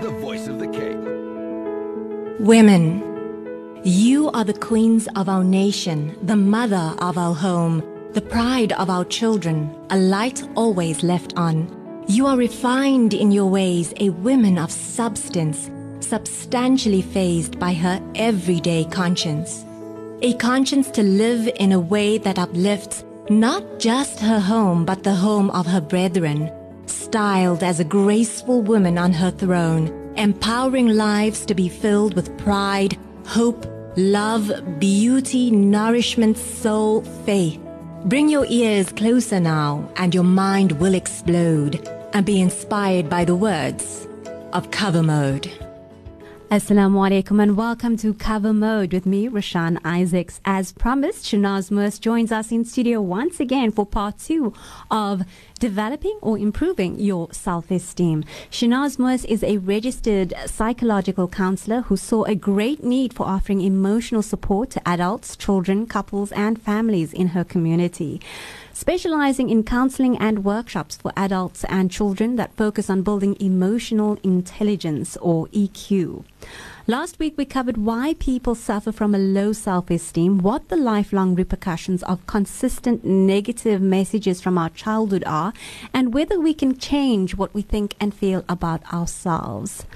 The voice of the Cape. Women, you are the queens of our nation, the mother of our home, the pride of our children, a light always left on. You are refined in your ways, a woman of substance, substantially phased by her everyday conscience. A conscience to live in a way that uplifts not just her home, but the home of her brethren styled as a graceful woman on her throne, empowering lives to be filled with pride, hope, love, beauty, nourishment, soul, faith. Bring your ears closer now, and your mind will explode and be inspired by the words of cover mode. Assalamu alaikum and welcome to Cover Mode with me, Rashan Isaacs. As promised, Shanaz Moos joins us in studio once again for part two of developing or improving your self-esteem. Shanaz Moos is a registered psychological counselor who saw a great need for offering emotional support to adults, children, couples and families in her community specializing in counseling and workshops for adults and children that focus on building emotional intelligence or EQ. Last week, we covered why people suffer from a low self esteem, what the lifelong repercussions of consistent negative messages from our childhood are, and whether we can change what we think and feel about ourselves.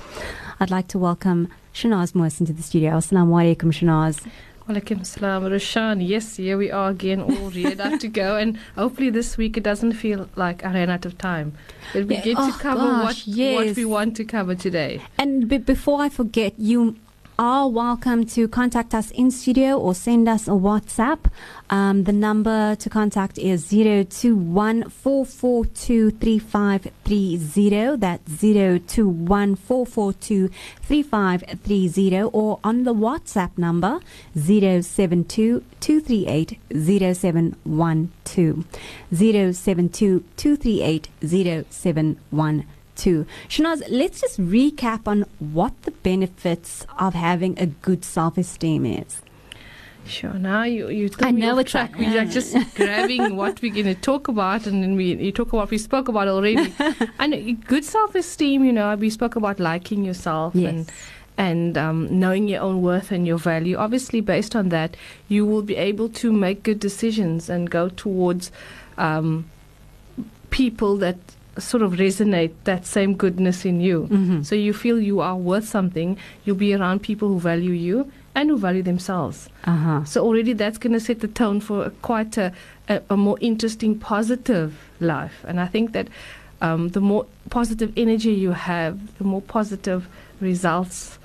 I'd like to welcome Shanaz Moos to the studio. Assalamu alaikum, Shanaz. Walaikum Rashan. Yes, here we are again, all ready to go. And hopefully this week it doesn't feel like I ran out of time. It'll be Yeah, good oh to cover gosh, what, yes. what we want to cover today. And b- before I forget, you are welcome to contact us in studio or send us a WhatsApp. Um, the number to contact is 0214423530. That's 0214423530 or on the WhatsApp number 072-238-0712. 072-238-0712 too. Shanaz, let's just recap on what the benefits of having a good self-esteem is. Sure. Now you you I know it's track. We're like just grabbing what we're going to talk about, and then we you talk about what we spoke about already. and good self esteem, you know, we spoke about liking yourself Yes. and and um, knowing your own worth and your value. Obviously, based on that, you will be able to make good decisions and go towards um, people that sort of resonate that same goodness in you. Mhm. So you feel you are worth something. You'll be around people who value you and who value themselves. Uh-huh. So already that's going to set the tone for a, quite a, a, a more interesting, positive life. And I think that um, the more positive energy you have, the more positive results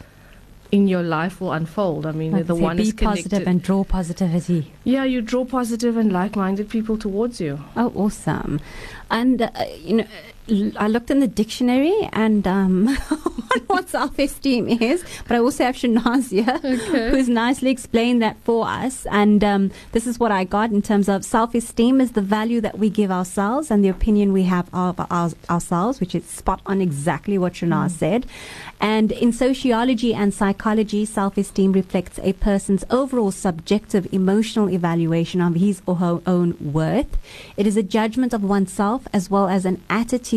in your life will unfold. I mean, Like the one be is positive connected. and draw positivity. yeah, you draw positive and like-minded people towards you. Oh, awesome. And, uh, you know, I looked in the dictionary and um, on what self-esteem is, but I also have Shanaz here, Okay. who's nicely explained that for us. And um, this is what I got in terms of self-esteem is the value that we give ourselves and the opinion we have of our, ourselves, which is spot on exactly what Shanaz said. And in sociology and psychology, self-esteem reflects a person's overall subjective emotional evaluation of his or her own worth. It is a judgment of oneself as well as an attitude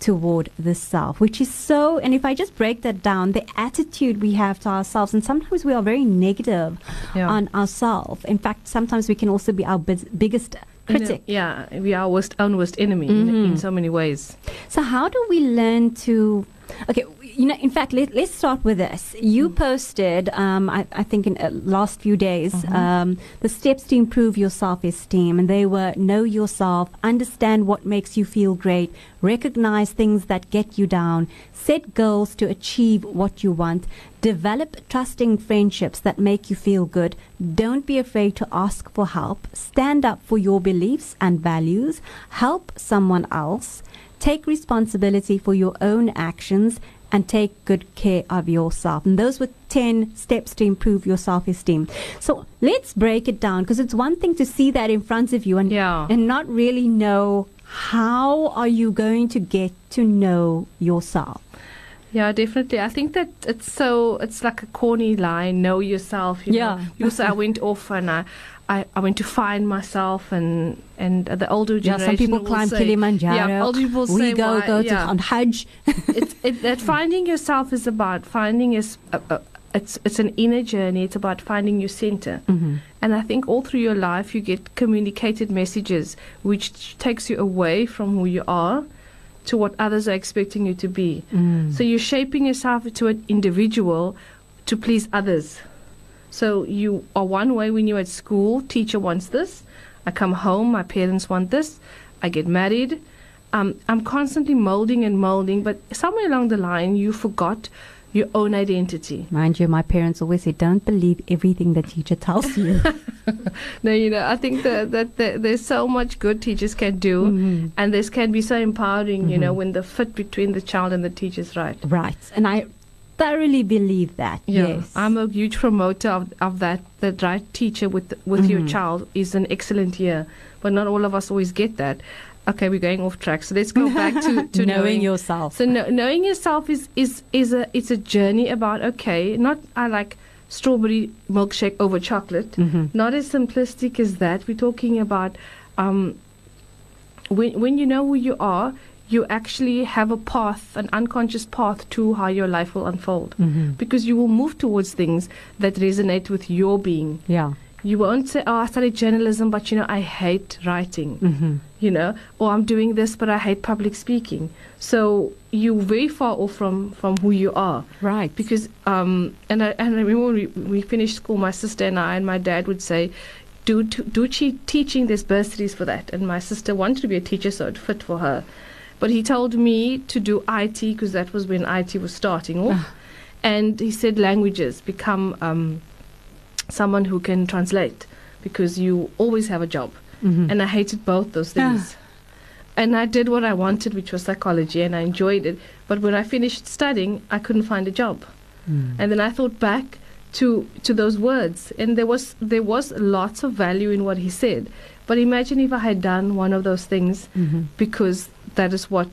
toward the self, which is so, and if I just break that down, the attitude we have to ourselves, and sometimes we are very negative Yeah. on ourselves. In fact, sometimes we can also be our biz- biggest critic. Yeah, we are our worst, own worst enemy in, Mhm. in so many ways. So how do we learn to? Okay, you know, in fact, let, let's start with this. You posted, um, I, I think, in uh, last few days, um, the steps to improve your self-esteem, and they were know yourself, understand what makes you feel great, recognize things that get you down, set goals to achieve what you want, develop trusting friendships that make you feel good. Don't be afraid to ask for help. Stand up for your beliefs and values. Help someone else. Take responsibility for your own actions and take good care of yourself. And those were 10 steps to improve your self esteem. So let's break it down because it's one thing to see that in front of you and, Yeah. and not really know how are you going to get to know yourself. Yeah, definitely. I think that it's so it's like a corny line. Know yourself. You Yeah. Know? Say I went off and I, I, I went to find myself and and the older Yeah, generation. some people climb say, Kilimanjaro. Yeah, older people we say go why, go to yeah. on Hajj. it's it, that finding yourself is about finding is uh, uh, it's it's an inner journey. It's about finding your center. Mm-hmm. And I think all through your life you get communicated messages which takes you away from who you are to what others are expecting you to be. Mm. So you're shaping yourself into an individual to please others. So you are one way when you're at school, teacher wants this. I come home, my parents want this. I get married. Um, I'm constantly molding and molding, but somewhere along the line you forgot your own identity. Mind you, my parents always say, "Don't believe everything the teacher tells you." No, you know, I think that, that, that there's so much good teachers can do, Mhm. and this can be so empowering, you know, Mhm. when the fit between the child and the teacher is right. Right, and I thoroughly believe that. Yes, I'm a huge promoter of, of that. The right teacher with with your Mhm. child is an excellent year, but not all of us always get that. Okay, we're going off track, so let's go back to, to knowing, yourself. So kno- knowing yourself is, is is a it's a journey about okay, not I like strawberry milkshake over chocolate. Mhm. Not as simplistic as that. We're talking about um, when when you know who you are, you actually have a path, an unconscious path to how your life will unfold. Mhm. Because you will move towards things that resonate with your being. Yeah. You won't say, "Oh, I studied journalism, but you know, I hate writing." Mm-hmm. you know, or I'm doing this, but I hate public speaking. So you're very far off from, from who you are. Right. Because, um, and I, and I remember when we, we finished school, my sister and I and my dad would say, do, do che- teaching, there's bursaries for that. And my sister wanted to be a teacher, so it fit for her. But he told me to do IT because that was when IT was starting off. and he said languages, become um, someone who can translate because you always have a job Mhm. and I hated both those things. And I did what I wanted, which was psychology, and I enjoyed it. But when I finished studying, I couldn't find a job. Mm. And then I thought back to to those words, and there was there was lots of value in what he said. But imagine if I had done one of those things, Mhm. because that is what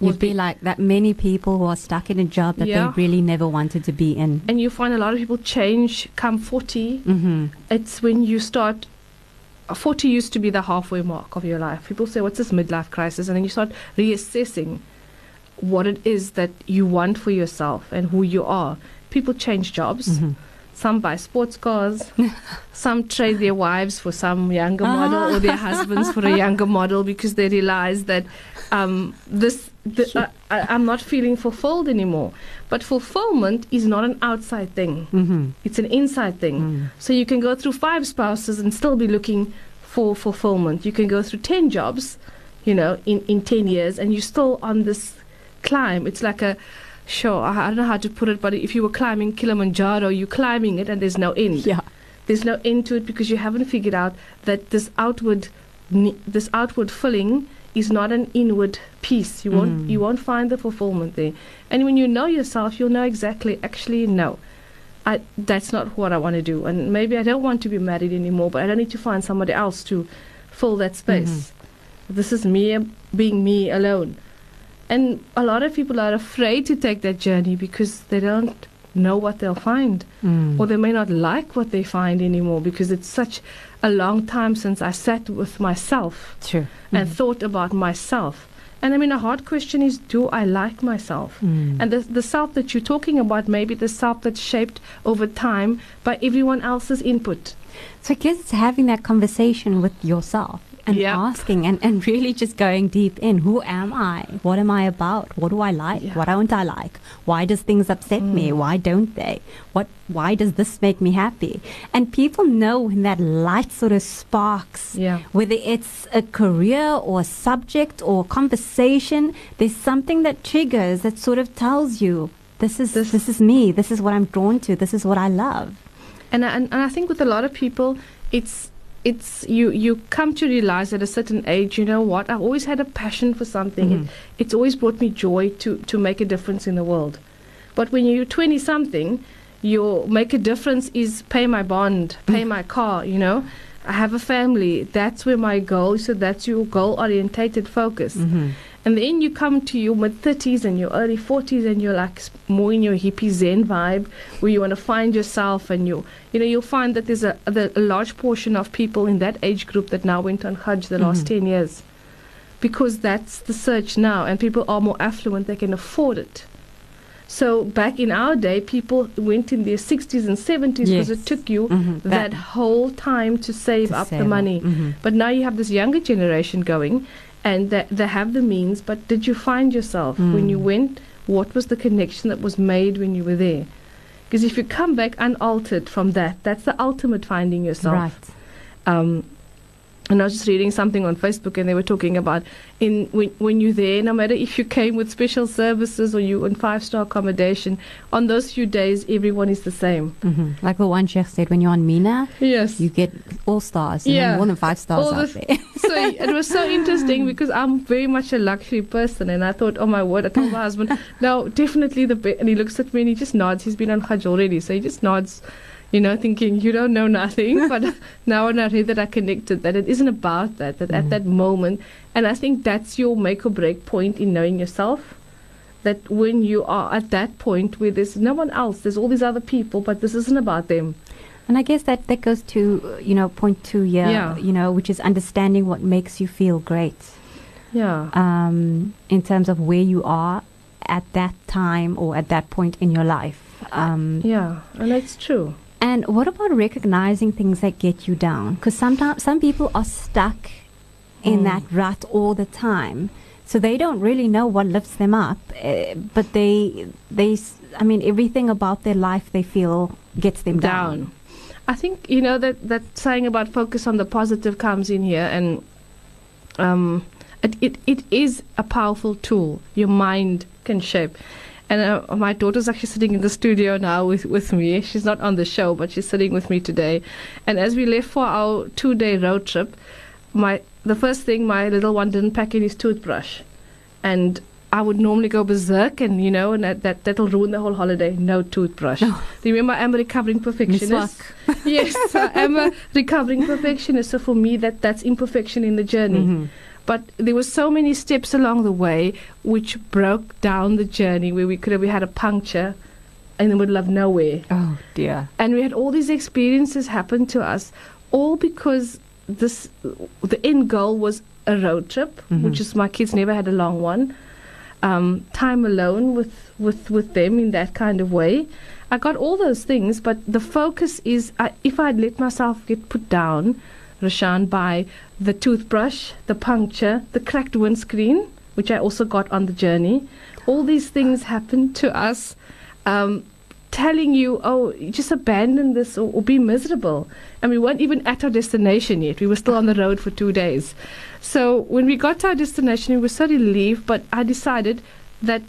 would be like that. Many people who are stuck in a job that Yeah. they really never wanted to be in. And you find a lot of people change come forty. Mm-hmm. It's when you start. 40 used to be the halfway mark of your life. People say, What's this midlife crisis? And then you start reassessing what it is that you want for yourself and who you are. People change jobs. Mm-hmm. Some buy sports cars. some trade their wives for some younger model or their husbands for a younger model because they realize that um, this the, uh, I, I'm not feeling fulfilled anymore. But fulfillment is not an outside thing. Mm-hmm. It's an inside thing. So you can go through five spouses and still be looking for fulfillment. You can go through 10 jobs, you know, in, in 10 years, and you're still on this climb. It's like a, sure, I I don't know how to put it, but if you were climbing Kilimanjaro, you're climbing it and there's no end. Yeah. There's no end to it because you haven't figured out that this outward, this outward filling is not an inward peace. You won't, Mm. you won't find the fulfillment there. And when you know yourself, you'll know exactly, actually, no. I, that's not what I want to do. And maybe I don't want to be married anymore, but I don't need to find somebody else to fill that space. This is me being me alone. And a lot of people are afraid to take that journey because they don't know what they'll find. Mm. Or they may not like what they find anymore because it's such a long time since I sat with myself True. and thought about myself. And I mean, a hard question is do I like myself? Mm. And the, the self that you're talking about may be the self that's shaped over time by everyone else's input. So I guess it's having that conversation with yourself and Yeah. asking and, and really just going deep in. Who am I? What am I about? What do I like? Yeah. Mm. What don't I like? Why does things upset me? Why don't they? What why does this make me happy? And people know when that light sort of sparks Yeah. whether it's a career or a subject or conversation, there's something that triggers that sort of tells you this is This- this is me, this is what I'm drawn to, this is what I love. And, I- and, and I think with a lot of people, it's it's you you come to realize at a certain age, you know what? I've always had a passion for something. Mhm. It, it's always brought me joy to to make a difference in the world. But when you're 20 something, your make a difference is pay my bond, pay my car. You know, I have a family. That's where my goal. So that's your goal orientated focus. Mm-hmm. And then you come to your mid 30s and your early 40s and you're like more in your hippie zen vibe where you want to find yourself and you you know you'll find that there's a, a large portion of people in that age group that now went on Hajj the last Mhm. 10 years because that's the search now and people are more affluent they can afford it. So back in our day people went in their 60s and 70s because Yes. it took you Mhm. that, whole time to save to up save the money. Mhm. But now you have this younger generation going, and they, they have the means. But did you find yourself when you Mm. went? What was the connection that was made when you were there? Because if you come back unaltered from that, that's the ultimate finding yourself. Right. Um, and I was just reading something on Facebook, and they were talking about in when when you're there, no matter if you came with special services or you in five star accommodation, on those few days, everyone is the same. hmm Like the one Sheikh said, when you're on Mina, Yes. you get all stars. and Yeah. More than five stars All out the- there. so it was so interesting because I'm very much a luxury person, and I thought, oh my word, I told my husband, no, definitely the best. And he looks at me and he just nods. He's been on Hajj already, so he just nods, you know, thinking you don't know nothing. but now when I read that, I connected that it isn't about that. That Mm. at that moment, and I think that's your make or break point in knowing yourself. That when you are at that point where there's no one else, there's all these other people, but this isn't about them. And I guess that, that goes to, uh, you know, point two, yeah, Yeah. you know, which is understanding what makes you feel great Yeah. um, in terms of where you are at that time or at that point in your life. Um, Yeah, and that's true. And what about recognizing things that get you down? Because sometimes some people are stuck in Mm. that rut all the time, so they don't really know what lifts them up. Uh, but they, they, I mean, everything about their life they feel gets them down. down. I think you know that that saying about focus on the positive comes in here, and um, it, it it is a powerful tool. Your mind can shape. And uh, my daughter's actually sitting in the studio now with, with me. She's not on the show, but she's sitting with me today. And as we left for our two day road trip, my the first thing my little one didn't pack in his toothbrush, and I would normally go berserk, and you know, and that, that that'll ruin the whole holiday. No toothbrush. Do you remember, I'm a recovering perfectionist. Yes, I am a recovering perfectionist. So for me, that that's imperfection in the journey. Mhm. But there were so many steps along the way which broke down the journey where we could have we had a puncture in the middle of nowhere. Oh dear. And we had all these experiences happen to us, all because this the end goal was a road trip, Mhm. which is my kids never had a long one. Um, time alone with, with, with them in that kind of way. I got all those things, but the focus is I, if I'd let myself get put down, Rashan, by the toothbrush, the puncture, the cracked windscreen, which I also got on the journey, all these things happened to us. Um, telling you, oh, just abandon this or, or be miserable. And we weren't even at our destination yet. We were still on the road for two days. So when we got to our destination, we were so relieved, but I decided that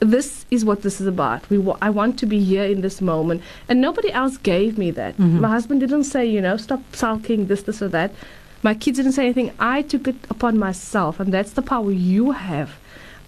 this is what this is about. We wa- I want to be here in this moment. And nobody else gave me that. Mhm. My husband didn't say, you know, stop sulking, this, this, or that. My kids didn't say anything. I took it upon myself, and that's the power you have.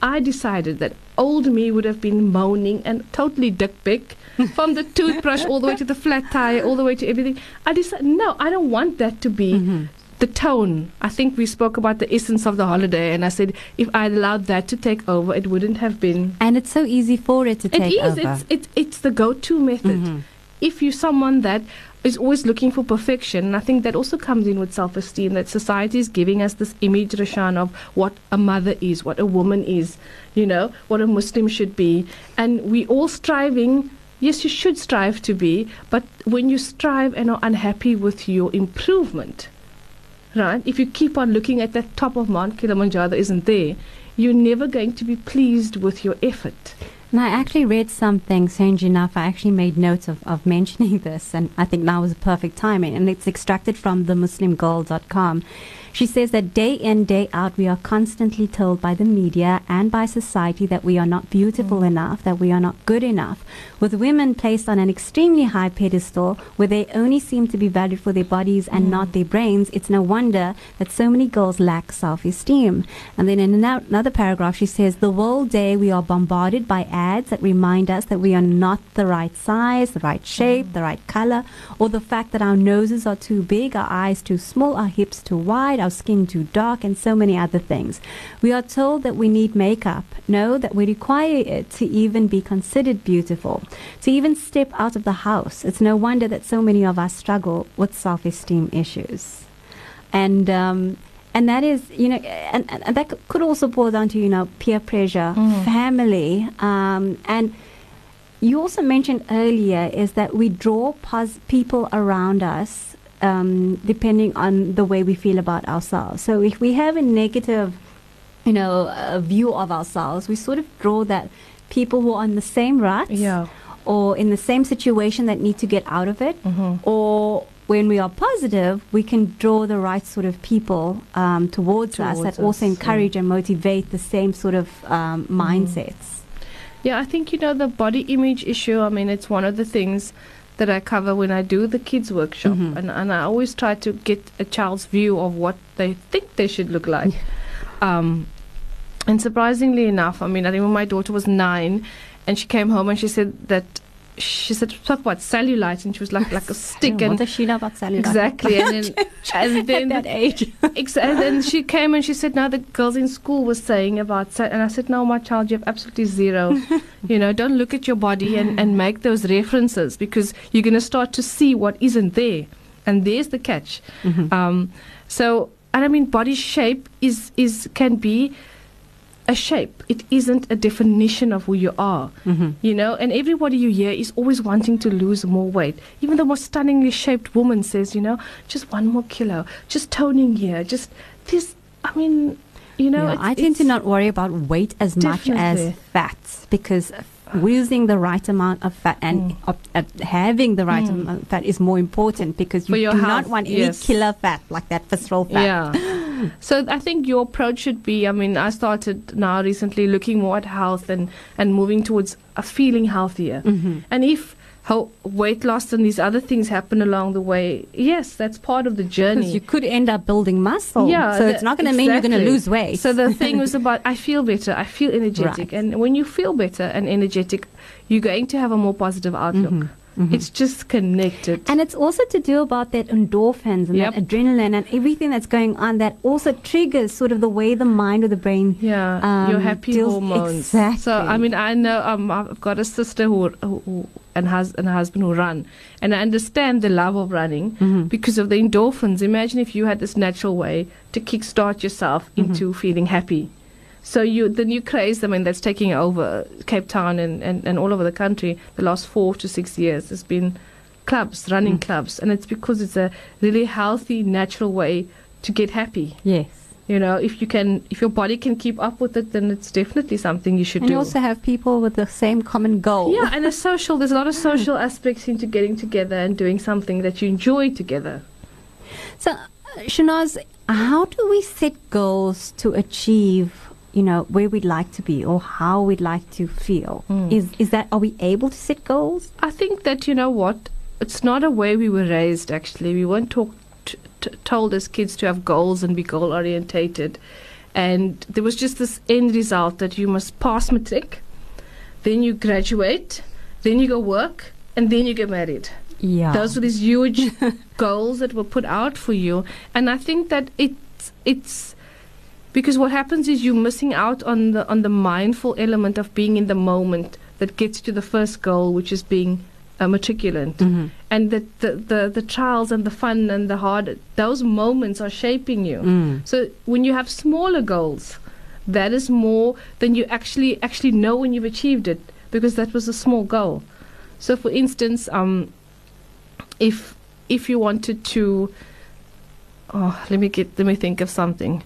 I decided that old me would have been moaning and totally dick pic from the toothbrush all the way to the flat tire, all the way to everything. I decided, no, I don't want that to be Mhm. The tone. I think we spoke about the essence of the holiday, and I said if I'd allowed that to take over, it wouldn't have been. And it's so easy for it to It take is. over. It's it's it's the go-to method. Mhm. If you're someone that is always looking for perfection, and I think that also comes in with self-esteem. That society is giving us this image, Rashan, of what a mother is, what a woman is, you know, what a Muslim should be, and we all striving. Yes, you should strive to be, but when you strive and are unhappy with your improvement, right? If you keep on looking at that top of Mount Kilimanjaro isn't there, you're never going to be pleased with your effort. And I actually read something, strange enough, I actually made notes of, of mentioning this, and I think now is a perfect timing. And it's extracted from themuslimgirl.com. She says that day in, day out, we are constantly told by the media and by society that we are not beautiful mm. enough, that we are not good enough, with women placed on an extremely high pedestal where they only seem to be valued for their bodies and not mm. their brains. It's no wonder that so many girls lack self esteem. And then in another paragraph, she says, The whole day we are bombarded by ads that remind us that we are not the right size, the right shape, Mm-hmm. the right color, or the fact that our noses are too big, our eyes too small, our hips too wide, our skin too dark, and so many other things. We are told that we need makeup, no, that we require it to even be considered beautiful, to even step out of the house. It's no wonder that so many of us struggle with self esteem issues. And, um, and that is, you know, and, and that could also boil down to, you know, peer pressure, Mm. family, um, and you also mentioned earlier is that we draw pos- people around us um, depending on the way we feel about ourselves. So if we have a negative, you know, uh, view of ourselves, we sort of draw that people who are on the same rut Yeah. or in the same situation that need to get out of it, Mhm. or when we are positive, we can draw the right sort of people um, towards, us Towards that also us, yeah. encourage and motivate the same sort of um, mindsets. Yeah, I think you know the body image issue. I mean, it's one of the things that I cover when I do the kids workshop, Mhm. and and I always try to get a child's view of what they think they should look like. um, and surprisingly enough, I mean, I remember my daughter was nine, and she came home and she said that she said talk about cellulite, and she was like like a stick, and what does she know about cellulite? exactly, and then and then At that age. And then she came and she said, "Now the girls in school were saying about," se-" and I said, "No, my child, you have absolutely zero. you know, don't look at your body and and make those references because you're going to start to see what isn't there, and there's the catch. Mhm. Um, so, and I mean, body shape is is can be a shape. It isn't a definition of who you are. Mhm. You know, and everybody you hear is always wanting to lose more weight. Even the most stunningly shaped woman says, you know, just one more kilo, just toning here, just this. I mean, you know, Yeah, I tend to not worry about weight as much as Definitely. fat because losing the right amount of fat and Mm. uh, having the right Mm. amount of fat is more important because you do health, not want any yes. killer fat like that visceral fat. Yeah. so I think your approach should be. I mean, I started now recently looking more at health and and moving towards a feeling healthier. Mhm. And if how weight loss and these other things happen along the way, yes, that's part of the Because journey. you could end up building muscle. Yeah, So the- it's not going to mean you're going to lose weight. So the thing was about I feel better, I feel energetic, Right. and when you feel better and energetic, you're going to have a more positive outlook. Mhm, mhm. It's just connected. And it's also to do about that endorphins and Yep. that adrenaline and everything that's going on that also triggers sort of the way the mind or the brain. yeah, um, your happy deals- hormones. exactly. So I mean, I know um, I've got a sister who, who, who and has and a husband who run, and I understand the love of running Mhm. because of the endorphins. Imagine if you had this natural way to kickstart yourself Mm-hmm. into feeling happy. So you the new craze, I mean, that's taking over Cape Town and, and, and all over the country the last four to six years has been clubs, running Mm. clubs, and it's because it's a really healthy, natural way to get happy. Yes. You know, if you can, if your body can keep up with it, then it's definitely something you should And do. you also have people with the same common goal. yeah, and a social. There's a lot of social aspects into getting together and doing something that you enjoy together. So, uh, Shanaz, how do we set goals to achieve, you know, where we'd like to be or how we'd like to feel? Mm. Is is that are we able to set goals? I think that you know what, it's not a way we were raised. Actually, we weren't taught t- t- told as kids to have goals and be goal orientated, and there was just this end result that you must pass matric, then you graduate, then you go work, and then you get married. Yeah. Those were these huge goals that were put out for you, and I think that it's it's because what happens is you're missing out on the on the mindful element of being in the moment that gets you to the first goal, which is being a matriculant, hmm and the, the the the trials and the fun and the hard those moments are shaping you. Mm. So when you have smaller goals, that is more than you actually actually know when you've achieved it because that was a small goal. So for instance, um, if if you wanted to, oh, let me get let me think of something.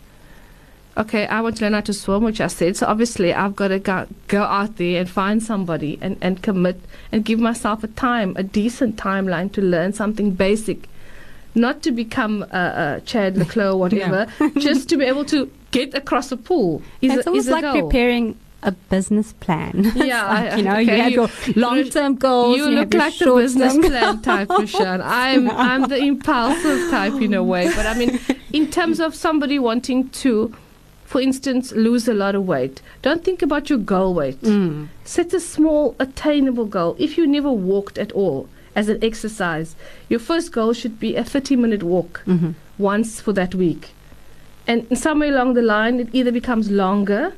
Okay, I want to learn how to swim, which I said. So obviously, I've got to go, go out there and find somebody and, and commit and give myself a time, a decent timeline to learn something basic, not to become a, a Chad le Clos or whatever, just to be able to get across a pool. Is it's a, almost like goal. preparing a business plan. Yeah, like, I- you know, you have your long-term goals. You you look like the business plan type, Rashan. I'm I'm the impulsive type in a way, but I mean, in terms of somebody wanting to for instance, lose a lot of weight, don't think about your goal weight. Mm. Set a small, attainable goal. If you never walked at all as an exercise, your first goal should be a 30 minute walk hmm once for that week. And somewhere along the line, it either becomes longer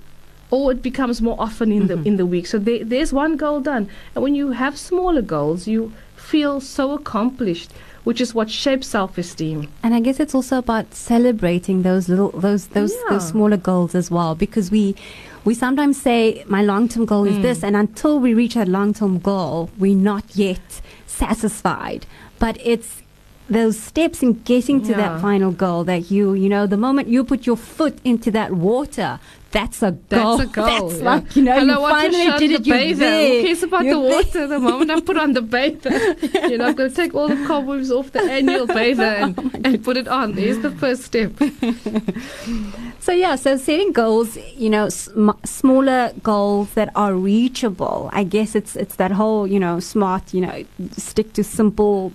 or it becomes more often in Mhm. the in the week. So there, there's one goal done. And when you have smaller goals, you feel so accomplished, which is what shapes self-esteem. And I guess it's also about celebrating those little those those Yeah. those smaller goals as well because we we sometimes say my long-term goal is Mm. this and until we reach that long-term goal we're not yet satisfied but it's those steps in getting to Yeah. that final goal that you you know the moment you put your foot into that water that's a goal That's a goal. that's yeah. like you know Hello, you finally did it you're bather. there. Who cares about You're the there. water? The moment I put on the bather, you know, I'm going to take all the cobwebs off the annual oh bather and, Oh and put it on. There's the first step. So yeah, so setting goals, you know, sm- smaller goals that are reachable. I guess it's it's that whole, you know, smart, you know, stick to simple,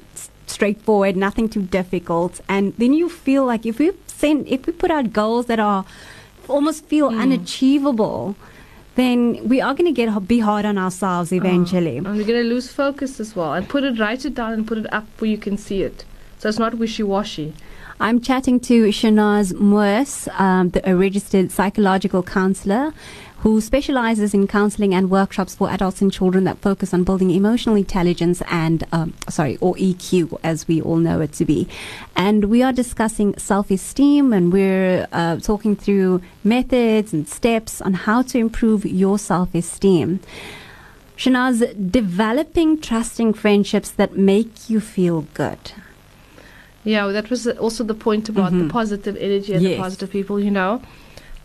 straightforward, nothing too difficult, and then you feel like if we send, if we put out goals that are almost feel Mm. unachievable, then we are going to get be hard on ourselves eventually. And we're going to lose focus as well. And put it, write it down and put it up where you can see it. So it's not wishy-washy. I'm chatting to Shanaz Moos, um, the, a registered psychological counselor who specializes in counseling and workshops for adults and children that focus on building emotional intelligence and, um, sorry, or EQ as we all know it to be. And we are discussing self-esteem and we're uh, talking through methods and steps on how to improve your self-esteem. Shanaz, developing trusting friendships that make you feel good. Yeah, well, that was also the point about Mhm. the positive energy and Yes. the positive people, you know.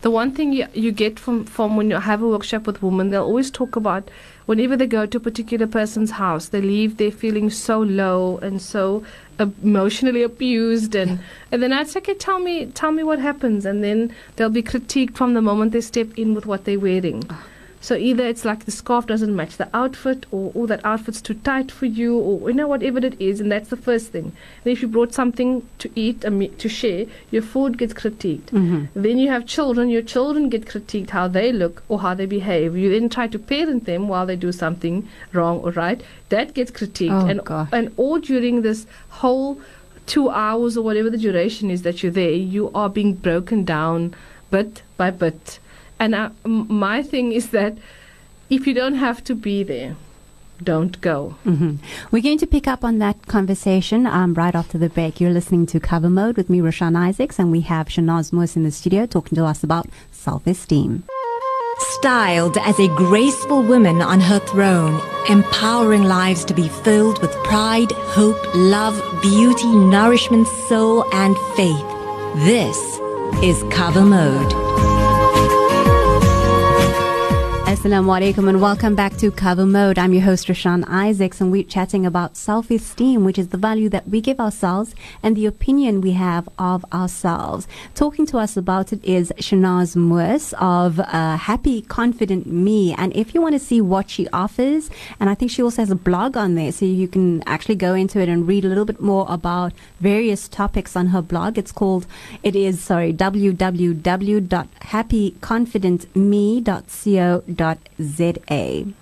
The one thing you, you get from, from when you have a workshop with women, they'll always talk about whenever they go to a particular person's house, they leave there feeling so low and so emotionally abused. And, and then I'd say, okay, tell me, tell me what happens. And then they'll be critiqued from the moment they step in with what they're wearing. So either it's like the scarf doesn't match the outfit, or oh that outfit's too tight for you, or you know whatever it is, and that's the first thing. And if you brought something to eat, to share, your food gets critiqued. Mm-hmm. Then you have children, your children get critiqued how they look or how they behave. You then try to parent them while they do something wrong or right. That gets critiqued. Oh, and, and all during this whole two hours or whatever the duration is that you're there, you are being broken down bit by bit. And I, m- my thing is that if you don't have to be there, don't go. hmm We're going to pick up on that conversation um, right after the break. You're listening to Cover Mode with me, Roshan Isaacs, and we have Shanaz Moos in the studio talking to us about self-esteem. Styled as a graceful woman on her throne, empowering lives to be filled with pride, hope, love, beauty, nourishment, soul, and faith. This is Cover Mode. Assalamu alaikum and welcome back to Cover Mode. I'm your host Rashan Isaacs and we're chatting about self-esteem, which is the value that we give ourselves and the opinion we have of ourselves. Talking to us about it is Shanaz Moos of uh, Happy Confident Me. And if you want to see what she offers, and I think she also has a blog on there, so you can actually go into it and read a little bit more about various topics on her blog. It's called, it is, sorry, www.happyconfidentme.co.za.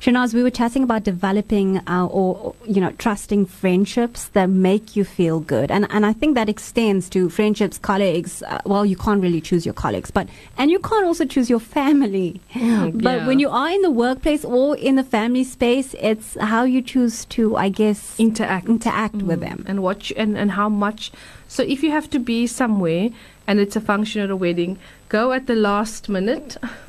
Shanaz, we were chatting about developing uh, or, you know, trusting friendships that make you feel good. And, and I think that extends to friendships, colleagues. Uh, well, you can't really choose your colleagues, but, and you can't also choose your family. Mm, but yeah. when you are in the workplace or in the family space, it's how you choose to, I guess, Interact. interact with Mm. them. and what you, and, and how much so if you have to be somewhere and it's a function or a wedding go at the last minute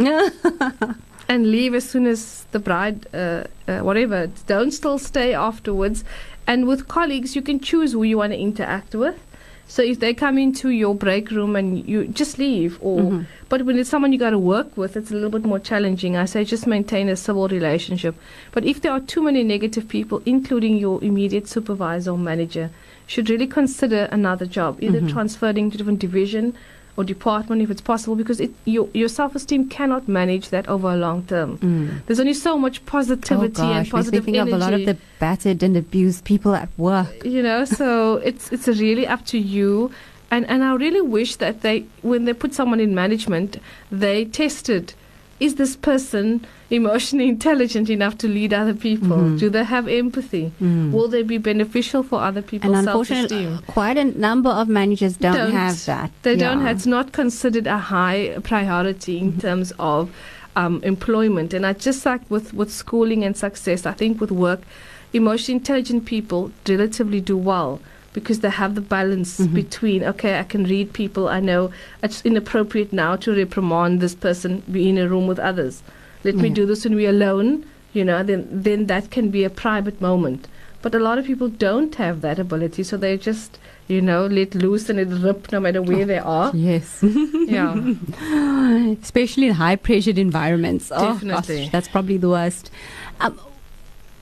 and leave as soon as the bride uh, uh, whatever don't still stay afterwards and with colleagues you can choose who you want to interact with so if they come into your break room and you just leave or Mhm. but when it's someone you got to work with it's a little bit more challenging i say just maintain a civil relationship but if there are too many negative people including your immediate supervisor or manager should really consider another job either Mhm. transferring to different division or department if it's possible because it, your, your self-esteem cannot manage that over a long term Mm. there's only so much positivity oh and gosh, we're positive speaking energy of a lot of the battered and abused people at work. you know so it's it's really up to you And and I really wish that they when they put someone in management, they tested is this person emotionally intelligent enough to lead other people? Mhm. Do they have empathy? Mm. Will they be beneficial for other and people's unfortunately, self-esteem? quite a number of managers don't, Don't. have that. They don't. Have, it's not considered a high priority in terms of um, employment. And I just like with with schooling and success. I think with work, emotionally intelligent people relatively do well because they have the balance Mhm. between okay, I can read people. I know it's inappropriate now to reprimand this person. Be in a room with others. Let me do this when we're alone. You know, then then that can be a private moment. But a lot of people don't have that ability, so they just you know let loose and it rip no matter where they are. Yes. Yeah. Especially in high pressured environments. Oh, Definitely. gosh, that's probably the worst. Um,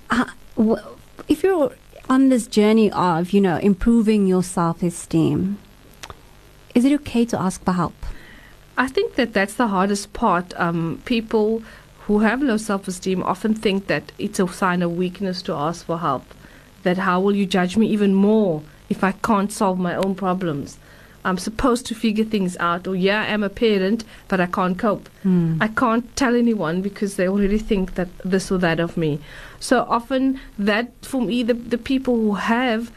uh, w- if you're on this journey of, you know, improving your self esteem, is it okay to ask for help? I think that that's the hardest part. Um, people who have low self esteem often think that it's a sign of weakness to ask for help. That how will you judge me even more if I can't solve my own problems? I'm supposed to figure things out, or yeah, I'm a parent, but I can't cope. Hmm. I can't tell anyone because they already think that this or that of me. So often, that for me, the, the people who have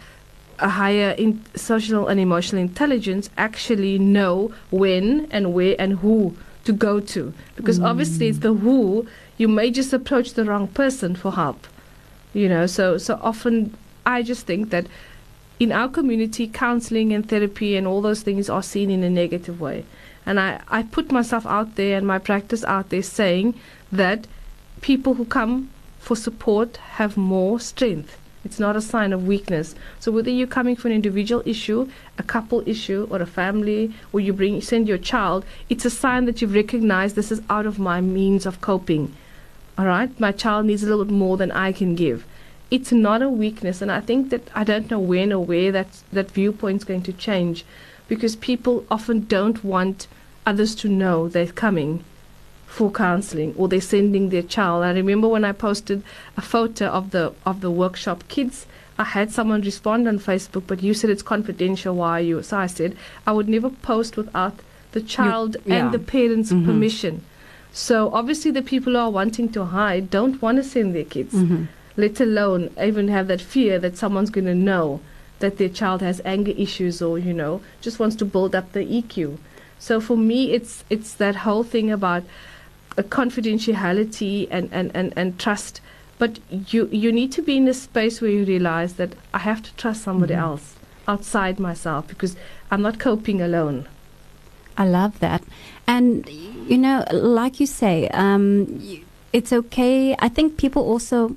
a higher in social and emotional intelligence actually know when and where and who to go to. Because hmm. obviously, it's the who, you may just approach the wrong person for help. You know, so, so often I just think that in our community, counseling and therapy and all those things are seen in a negative way. And I, I put myself out there and my practice out there saying that people who come for support have more strength. It's not a sign of weakness. So whether you're coming for an individual issue, a couple issue, or a family, or you bring send your child, it's a sign that you've recognized this is out of my means of coping. All right, my child needs a little bit more than I can give. It's not a weakness, and I think that I don't know when or where that that viewpoint's going to change, because people often don't want others to know they're coming for counseling or they're sending their child. I remember when I posted a photo of the of the workshop kids, I had someone respond on Facebook, but you said it's confidential. Why are you? So I said I would never post without the child yeah. and the parents' Mhm. permission. So obviously the people who are wanting to hide don't want to send their kids, Mhm. Let alone even have that fear that someone's going to know that their child has anger issues or you know just wants to build up the EQ. So for me, it's it's that whole thing about confidentiality and, and, and, and trust. But you you need to be in a space where you realize that I have to trust somebody Mhm. else outside myself because I'm not coping alone. I love that. And, you know, like you say, um, it's okay. I think people also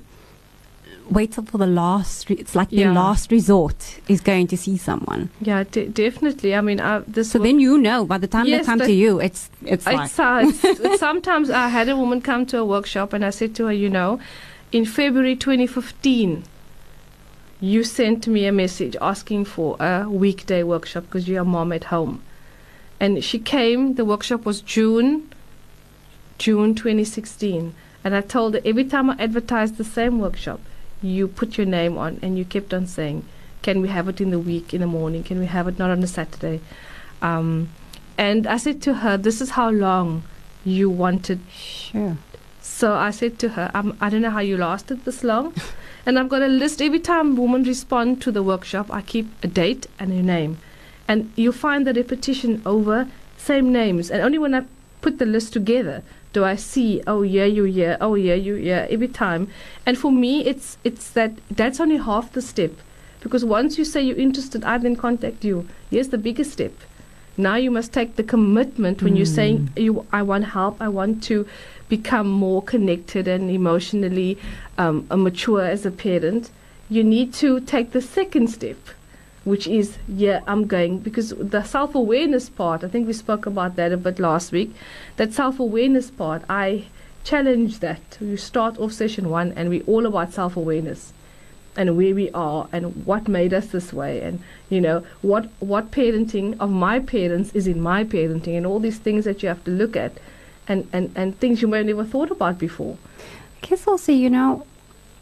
wait till for the last, re- it's like Yeah. last resort is going to see someone. Yeah, de- definitely. I mean, I, this So then you know, by the time Yes, they come to you, it's, it's like, It's, uh, it's, it's sometimes I had a woman come to a workshop and I said to her, you know, in February 2015, you sent me a message asking for a weekday workshop because you're a mom at home. And she came, the workshop was June, June 2016. And I told her every time I advertised the same workshop, you put your name on and you kept on saying, can we have it in the week, in the morning? Can we have it not on a Saturday? Um, and I said to her, this is how long you wanted sure. so I said to her, um, I don't know how you lasted this long. and I've got a list. Every time women respond to the workshop, I keep a date and a name. And you'll find the repetition over same names. And only when I put the list together do I see, oh yeah, you yeah, oh yeah, you yeah, every time. And for me, it's it's that that's only half the step. Because once you say you're interested, I then contact you. Here's the biggest step. Now you must take the commitment when you're saying you I want help, I want to become more connected and emotionally um, mature as a parent. You need to take the second step, which is yeah, I'm going because the self awareness part. I think we spoke about that a bit last week. That self awareness part, I challenge that. You start off session one, and we're all about self awareness and where we are and what made us this way and you know what what parenting of my parents is in my parenting and all these things that you have to look at and and, and things you may have never thought about before I guess also, you know,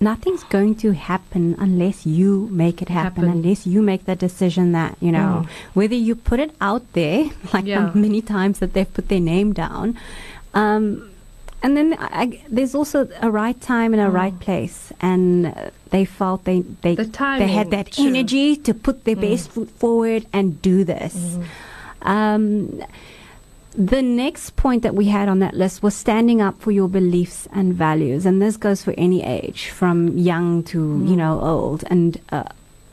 nothing's going to happen unless you make it happen, Happen. unless you make the decision that, you know, Mm. whether you put it out there, like Yeah. the many times that they've put their name down. Um, and then I, there's also a right time and a Mm. right place, and they felt they they The they had that energy to put their Mm. best foot forward and do this. Mm-hmm. Um, the next point that we had on that list was standing up for your beliefs and values, and this goes for any age, from young to you Mm. know old. And uh,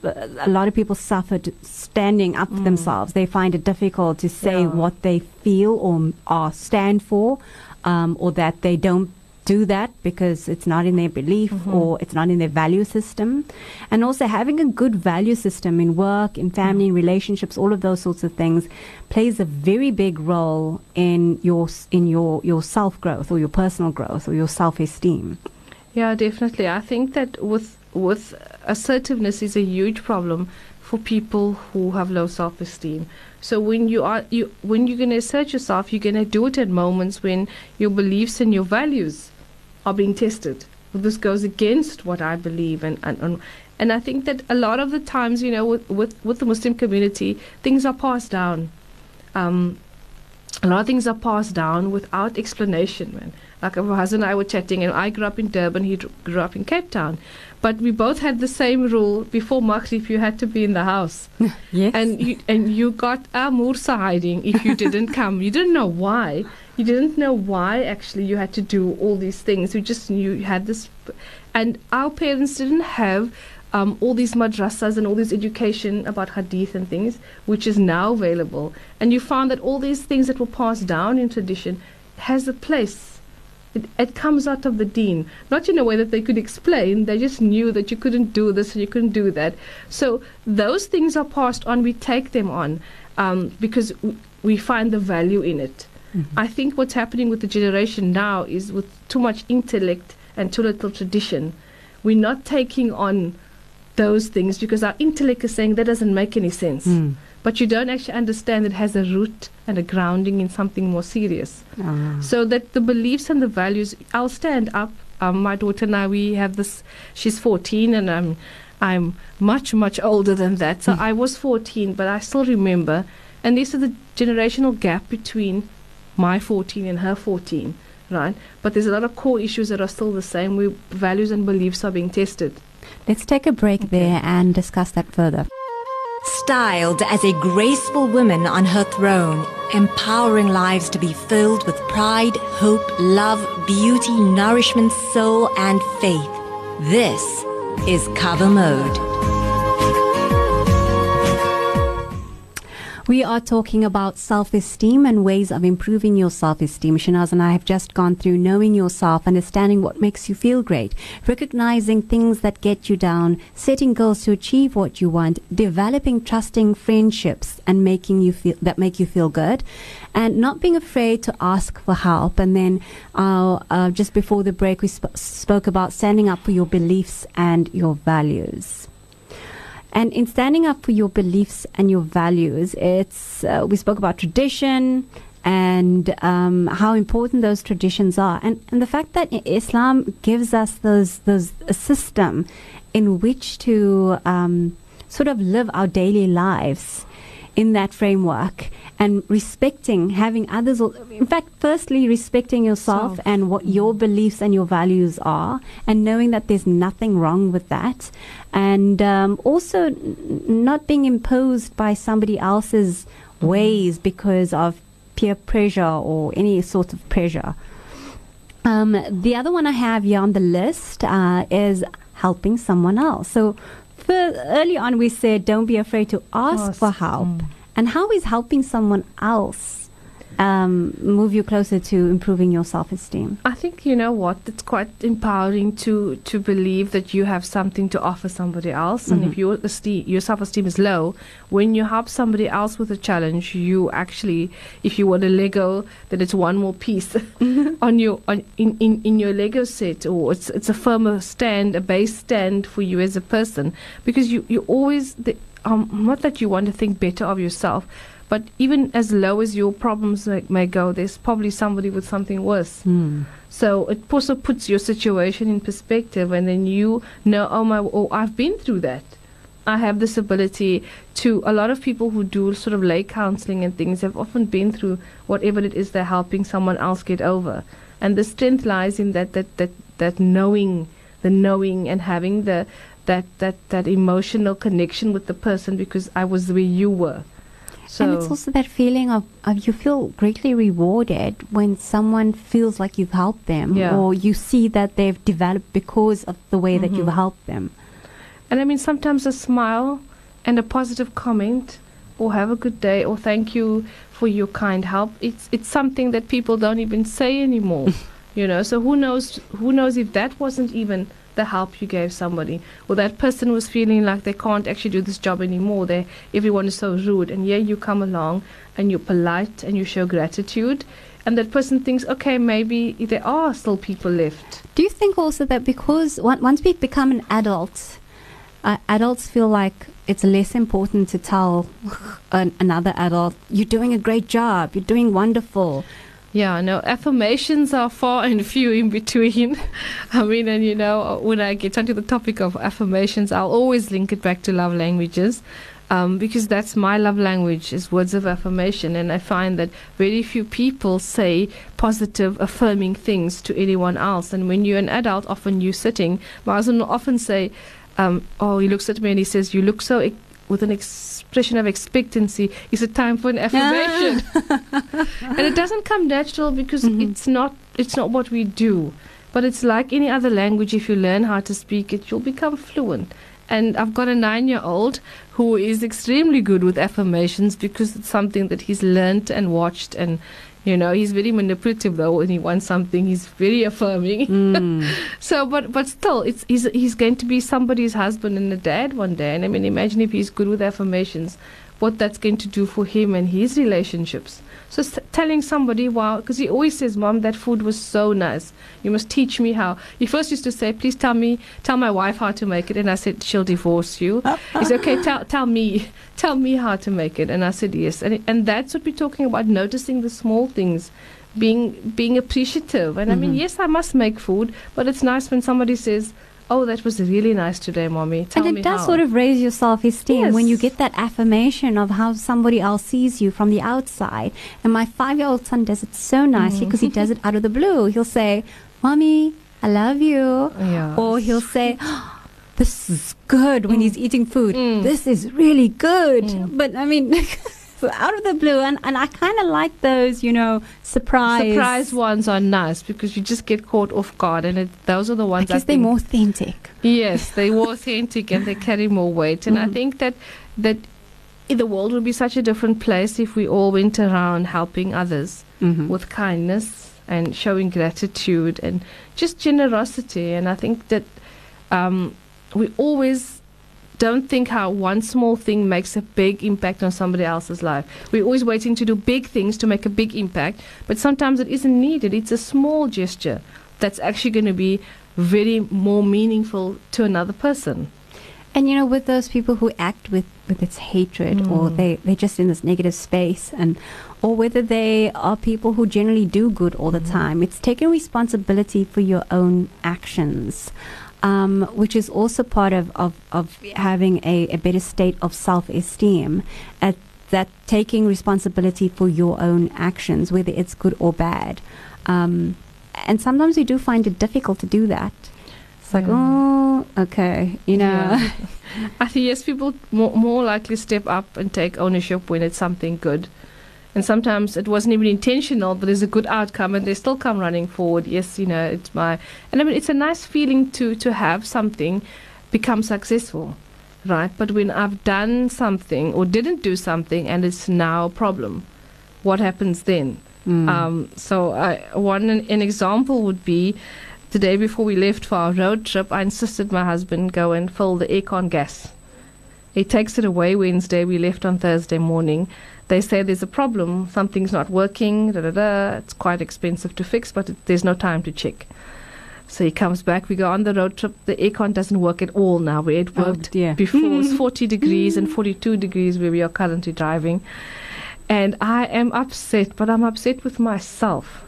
a lot of people suffered standing up for Mm. themselves. They find it difficult to say Yeah. what they feel or are stand for, um, or that they don't do that because it's not in their belief Mhm. or it's not in their value system. And also having a good value system in work, in family, in relationships, all of those sorts of things plays a very big role in your in your your self growth or your personal growth or your self esteem. Yeah, definitely. I think that with with assertiveness is a huge problem for people who have low self-esteem. So when you are you when you're going to assert yourself, you're going to do it at moments when your beliefs and your values are being tested. This goes against what I believe, and and and, I think that a lot of the times, you know, with with, with the Muslim community, things are passed down. Um, a lot of things are passed down without explanation, man. Like my husband and I were chatting, and I grew up in Durban, he grew up in Cape Town. But we both had the same rule before Maghrib, you had to be in the house. Yes. And you, and you got a Mursa hiding if you didn't come. You didn't know why. You didn't know why actually you had to do all these things. You just knew you had this. And our parents didn't have um, all these madrasas and all this education about hadith and things, which is now available. And you found that all these things that were passed down in tradition has a place. It, it comes out of the deen, not in a way that they could explain. They just knew that you couldn't do this and you couldn't do that. So those things are passed on. We take them on um, because w- we find the value in it. I think what's happening with the generation now is with too much intellect and too little tradition. We're not taking on those things because our intellect is saying that doesn't make any sense. Mm. But you don't actually understand it has a root and a grounding in something more serious. Ah. So that the beliefs and the values, I'll stand up. Um, my daughter now, we have this. She's 14, and I'm, I'm much much older than that. So I was 14, but I still remember. And this is the generational gap between my 14 and her 14, right? But there's a lot of core issues that are still the same. We values and beliefs are being tested. Let's take a break there and discuss that further. Styled as a graceful woman on her throne, empowering lives to be filled with pride, hope, love, beauty, nourishment, soul, and faith. This is CoverMode. We are talking about self esteem and ways of improving your self esteem. Shanaz and I have just gone through knowing yourself, understanding what makes you feel great, recognizing things that get you down, setting goals to achieve what you want, developing trusting friendships and making you feel that make you feel good, and not being afraid to ask for help. And then uh, uh, just before the break, we sp- spoke about standing up for your beliefs and your values. And in standing up for your beliefs and your values, it's uh, we spoke about tradition and um, how important those traditions are, and and the fact that Islam gives us those those a system in which to um, sort of live our daily lives in that framework and respecting having others in fact firstly respecting yourself Self. and what your beliefs and your values are and knowing that there's nothing wrong with that and um, also n- not being imposed by somebody else's ways because of peer pressure or any sort of pressure um, the other one I have here on the list uh, is helping someone else. So, early on, we said don't be afraid to ask, Ask, for help. mm. And how is helping someone else um, move you closer to improving your self esteem? I think you know what it's quite empowering to to believe that you have something to offer somebody else, and if your esteem, your self esteem is low, when you help somebody else with a challenge, you actually, if you want a Lego, then it's one more piece on your on in, in, in your Lego set, or it's it's a firmer stand, a base stand for you as a person, because you you always the, um not that you want to think better of yourself, But even as low as your problems may, may go, there's probably somebody with something worse. Mm. So it also puts your situation in perspective, and then you know, oh my, oh, I've been through that. I have this ability to. A lot of people who do sort of lay counseling and things have often been through whatever it is they're helping someone else get over, and the strength lies in that that that that knowing, the knowing, and having the that that that emotional connection with the person because I was where you were. So and it's also that feeling of, of you feel greatly rewarded when someone feels like you've helped them Yeah. or you see that they've developed because of the way that mm-hmm. you've helped them. And I mean, sometimes a smile and a positive comment, or have a good day, or thank you for your kind help. It's it's something that people don't even say anymore. you know, so who knows? Who knows if that wasn't even the help you gave somebody, or that person was feeling like they can't actually do this job anymore. They everyone is so rude, and here you come along and you're polite and you show gratitude. And that person thinks, okay, maybe there are still people left. Do you think also that because once we become an adult, uh, adults feel like it's less important to tell an, another adult, you're doing a great job, you're doing wonderful. Yeah, no, affirmations are far and few in between. I mean, and you know, when I get onto the topic of affirmations, I'll always link it back to love languages. Um, because that's my love language is words of affirmation and I find that very few people say positive affirming things to anyone else and when you're an adult often you're sitting my husband will often say um, oh he looks at me and he says you look so with an expression of expectancy is it time for an affirmation. And it doesn't come natural because Mhm. it's not it's not what we do. But it's like any other language. If you learn how to speak it you'll become fluent. And I've got a nine year old who is extremely good with affirmations because it's something that he's learnt and watched and you know he's very manipulative though when he wants something he's very affirming. Mm. so but but still it's he's he's going to be somebody's husband and a dad one day. And I mean imagine if he's good with affirmations what that's going to do for him and his relationships. So s- telling somebody wow because he always says mom that food was so nice. You must teach me how. He first used to say please tell me tell my wife how to make it and i said she'll divorce you. He said okay tell tell me tell me how to make it. And i said yes. And and that's what we're talking about noticing the small things being being appreciative. And i mean Mhm. yes i must make food but it's nice when somebody says oh that was really nice today mommy tell and it does how. sort of raise your self esteem when you get that affirmation of how somebody else sees you from the outside. And my five year old son does it so nicely Mm-hmm. because he does it out of the blue. He'll say, Mommy, I love you. yeah Or he'll say, This is good when he's eating food. Mm. This is really good. Mm. But I mean, out of the blue. And, and I kind of like those, you know, surprise. surprise ones are nice because you just get caught off guard and it, those are the I ones I they're more authentic. Yes, they were authentic and they carry more weight. And I Mhm. think that that the world would be such a different place if we all went around helping others Mm-hmm. with kindness and showing gratitude and just generosity. And I think that um, we always don't think how one small thing makes a big impact on somebody else's life. We're always waiting to do big things to make a big impact, but sometimes it isn't needed. It's a small gesture that's actually going to be very more meaningful to another person. And you know, with those people who act with, with its hatred or Mm. they, they're just in this negative space and or whether they are people who generally do good all the Mhm. time, it's taking responsibility for your own actions. Um, which is also part of, of, of having a, a better state of self esteem at that taking responsibility for your own actions, whether it's good or bad. Um, and sometimes we do find it difficult to do that. It's like, Yeah. oh, okay, you know. Yeah. I think yes, people more, more likely step up and take ownership when it's something good. And sometimes it wasn't even intentional, but there's a good outcome, and they still come running forward. Yes, you know, it's my, and I mean, it's a nice feeling to to have something become successful, right? But when I've done something or didn't do something, and it's now a problem, what happens then? Mm. Um, so I, one an example would be the day before we left for our road trip, I insisted my husband go and fill the aircon gas. He takes it away Wednesday. We left on Thursday morning. They say there's a problem, something's not working. Da da da. It's quite expensive to fix, but it, there's no time to check. So he comes back. We go on the road trip. The aircon doesn't work at all now. Where it Oh, worked dear. before it was 40 degrees and 42 degrees where we are currently driving. And I am upset, but I'm upset with myself.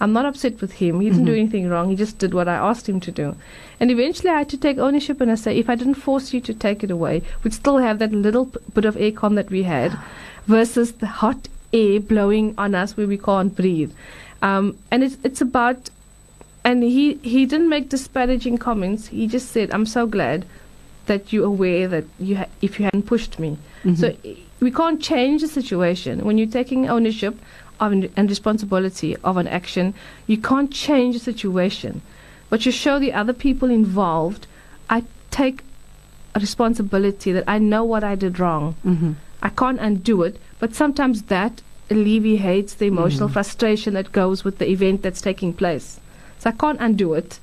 I'm not upset with him. He didn't do mm-hmm. anything wrong. He just did what I asked him to do. And eventually I had to take ownership and I say, if I didn't force you to take it away, we'd still have that little p- bit of aircon that we had versus the hot air blowing on us where we can't breathe. Um, and it's, it's about, and he, he didn't make disparaging comments. He just said, I'm so glad that you're aware that you ha- if you hadn't pushed me. So we can't change the situation. When you're taking ownership of an, and responsibility of an action, you can't change the situation. But you show the other people involved, I take a responsibility that I know what I did wrong. Mm-hmm. I can't undo it, but sometimes that alleviates the emotional frustration that goes with the event that's taking place. So I can't undo it.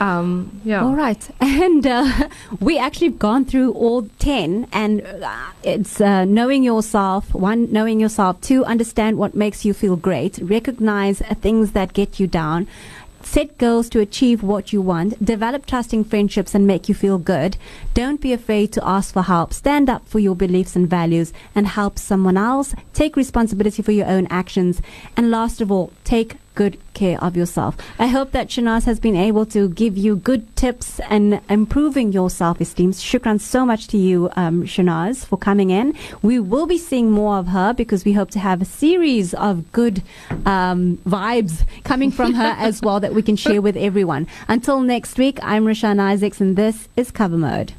Um, yeah. All right. And uh, we actually have gone through all 10, and uh, it's uh, knowing yourself, one, knowing yourself, two, understand what makes you feel great, recognize uh, things that get you down. Set goals to achieve what you want. Develop trusting friendships and make you feel good. Don't be afraid to ask for help. Stand up for your beliefs and values and help someone else. Take responsibility for your own actions. And last of all, take good care of yourself. I hope that Shanaz has been able to give you good tips and improving your self-esteem. Shukran so much to you, um, Shanaz, for coming in. We will be seeing more of her because we hope to have a series of good um, vibes coming from her as well that we can share with everyone. Until next week, I'm Rashan Isaacs and this is CoverMode.